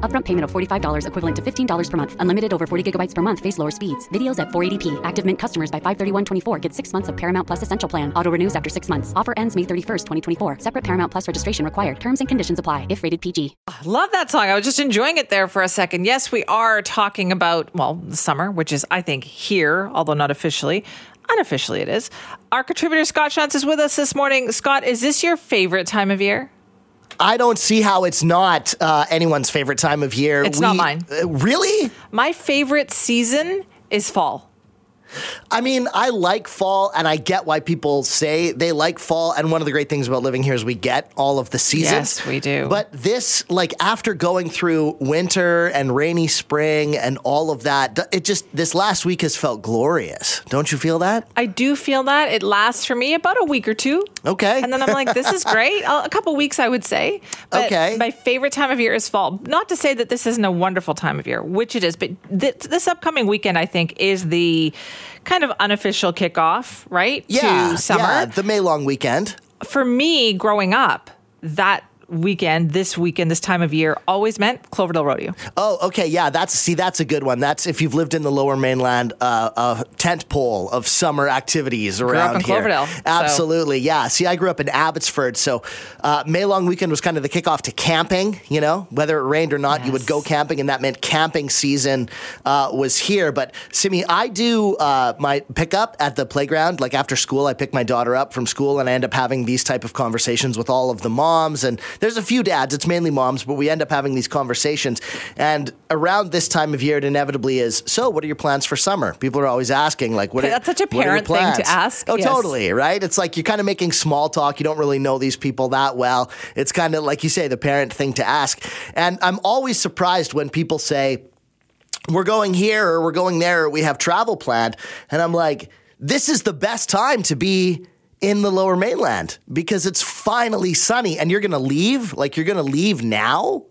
Upfront payment of $45 equivalent to $15 per month. Unlimited over 40 gigabytes per month. Face lower speeds. Videos at 480p. Active Mint customers by 531.24 get six months of Paramount Plus Essential Plan. Auto renews after six months. Offer ends May 31st, 2024. Separate Paramount Plus registration required. Terms and conditions apply if rated PG. Ah, love that song. I was just enjoying it there for a second. Yes, we are talking about, well, the summer, which is, I think, here, although not officially. Unofficially, it is. Our contributor, Scott Shantz, is with us this morning. Scott, is this your favorite time of year? I don't see how it's not uh, anyone's favorite time of year. It's not mine. Uh, really? My favorite season is fall. I mean, I like fall, and I get why people say they like fall. And one of the great things about living here is we get all of the seasons. Yes, we do. But this, like, after going through winter and rainy spring and all of that, it just this last week has felt glorious. Don't you feel that? I do feel that. It lasts for me about a week or two. Okay. And then I'm like, this is great. A couple weeks, I would say. But Okay. My favorite time of year is fall. Not to say that this isn't a wonderful time of year, which it is, but th- this upcoming weekend, I think, is the kind of unofficial kickoff, right? Yeah, To summer. yeah, the May long weekend. For me, growing up, that weekend, this weekend, this time of year, always meant Cloverdale Rodeo. Oh, okay, yeah. That's see, that's a good one. That's if you've lived in the Lower Mainland, uh, a tent pole of summer activities around in here. Cloverdale, so- Absolutely, yeah. See, I grew up in Abbotsford, so uh, May long weekend was kind of the kickoff to camping. You know, whether it rained or not, you would go camping, and that meant camping season uh, was here. But Simi, I do uh, my pickup at the playground. Like after school, I pick my daughter up from school, and I end up having these type of conversations with all of the moms. And there's a few dads. It's mainly moms, but we end up having these conversations. And around this time of year, it inevitably is. So, what are your plans for summer? People are always asking, like, what? Are, That's such a what are your parent thing to ask, Oh, yes. totally, right? It's like you're kind of making small talk. You don't really know these people that well. It's kind of like you say, the parent thing to ask. And I'm always surprised when people say, we're going here or we're going there or we have travel planned. And I'm like, this is the best time to be in the lower mainland because it's finally sunny and you're going to leave? Like, you're going to leave now?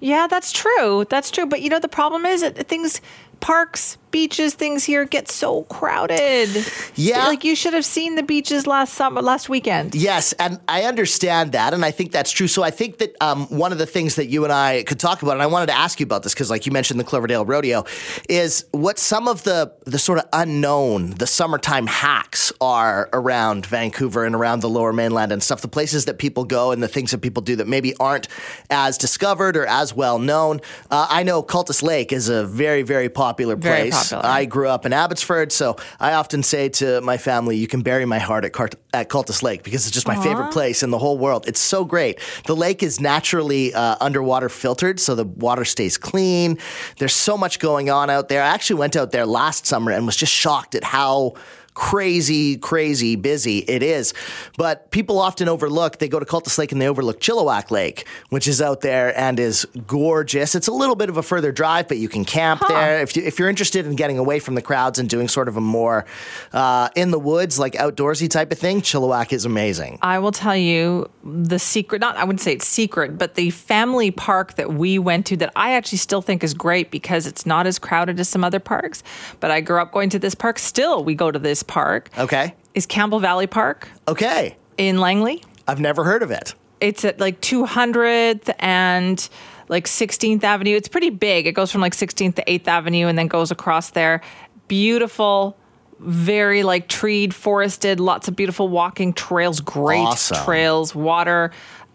Yeah, that's true. That's true. But you know, the problem is that things, parks, beaches, things here get so crowded. Yeah. Like you should have seen the beaches last summer, last weekend. Yes, and I understand that, and I think that's true. So I think that um, one of the things that you and I could talk about, and I wanted to ask you about this because, like you mentioned, the Cloverdale Rodeo, is what some of the the sort of unknown, the summertime hacks are around Vancouver and around the Lower Mainland and stuff. The places that people go and the things that people do that maybe aren't as discovered or as well known. Uh, I know Cultus Lake is a very very popular Very place. Popular. I grew up in Abbotsford, so I often say to my family, "You can bury my heart at, Cart- at Cultus Lake because it's just my favorite place in the whole world. It's so great. The lake is naturally uh, underwater filtered, so the water stays clean. There's so much going on out there. I actually went out there last summer and was just shocked at how crazy, crazy busy it is. But people often overlook, they go to Cultus Lake and they overlook Chilliwack Lake, which is out there and is gorgeous. It's a little bit of a further drive, but you can camp there. If, you, if you're interested in getting away from the crowds and doing sort of a more uh, in the woods, like outdoorsy type of thing, Chilliwack is amazing. I will tell you the secret, not, I wouldn't say it's secret, but the family park that we went to that I actually still think is great because it's not as crowded as some other parks. But I grew up going to this park. Still, we go to this park. Okay. Is Campbell Valley Park Okay. in Langley. I've never heard of it. It's at like 200th and like 16th Avenue. It's pretty big. It goes from like 16th to 8th Avenue and then goes across there. Beautiful, very like treed, forested, lots of beautiful walking trails, great Awesome. trails, water.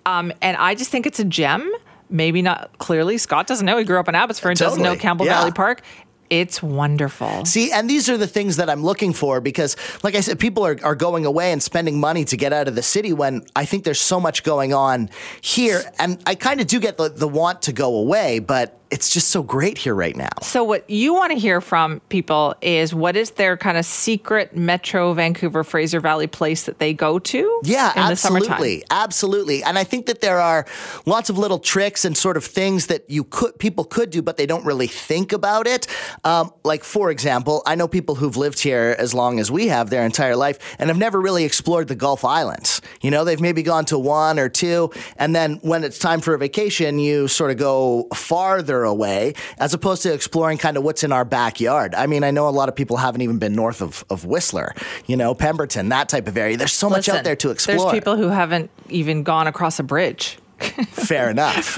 Um, and I just think it's a gem. Maybe not clearly. Scott doesn't know. He grew up in Abbotsford, and doesn't know Totally. Campbell Yeah. Valley Park. It's wonderful. See, and these are the things that I'm looking for because, like I said, people are, are going away and spending money to get out of the city when I think there's so much going on here. And I kind of do get the, the want to go away, but it's just so great here right now. So, what you want to hear from people is what is their kind of secret Metro Vancouver Fraser Valley place that they go to? Yeah, in the absolutely, absolutely. And I think that there are lots of little tricks and sort of things that you could people could do, but they don't really think about it. Um, like for example, I know people who've lived here as long as we have their entire life and have never really explored the Gulf Islands. You know, they've maybe gone to one or two, and then when it's time for a vacation, you sort of go farther away as opposed to exploring kind of what's in our backyard. I mean, I know a lot of people haven't even been north of, of Whistler, you know, Pemberton, that type of area. There's so much out there to explore. There's people who haven't even gone across a bridge. Fair enough.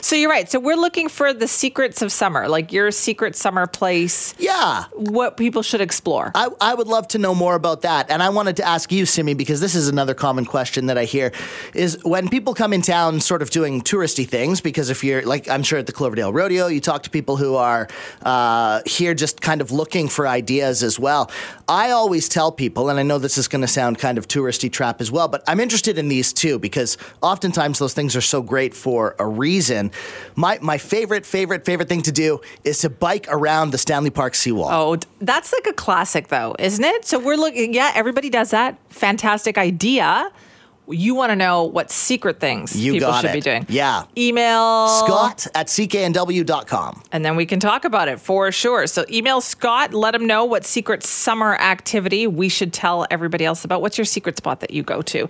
So you're right. So we're looking for the secrets of summer, like your secret summer place, Yeah. what people should explore. I, I would love to know more about that. And I wanted to ask you, Simi, because this is another common question that I hear is when people come in town sort of doing touristy things, because if you're like, I'm sure at the Cloverdale Rodeo, you talk to people who are uh, here just kind of looking for ideas as well. I always tell people, and I know this is going to sound kind of touristy trap as well, but I'm interested in these too, because oftentimes those things are so great for a reason. My, my favorite, favorite, favorite thing to do is to bike around the Stanley Park seawall. Oh, that's like a classic, though, isn't it? So we're looking, yeah, everybody does that. Fantastic idea. You want to know what secret things You people should it. be doing. Yeah. Email Scott at cknw.com. and then we can talk about it for sure. So email Scott, let him know what secret summer activity we should tell everybody else about. What's your secret spot that you go to?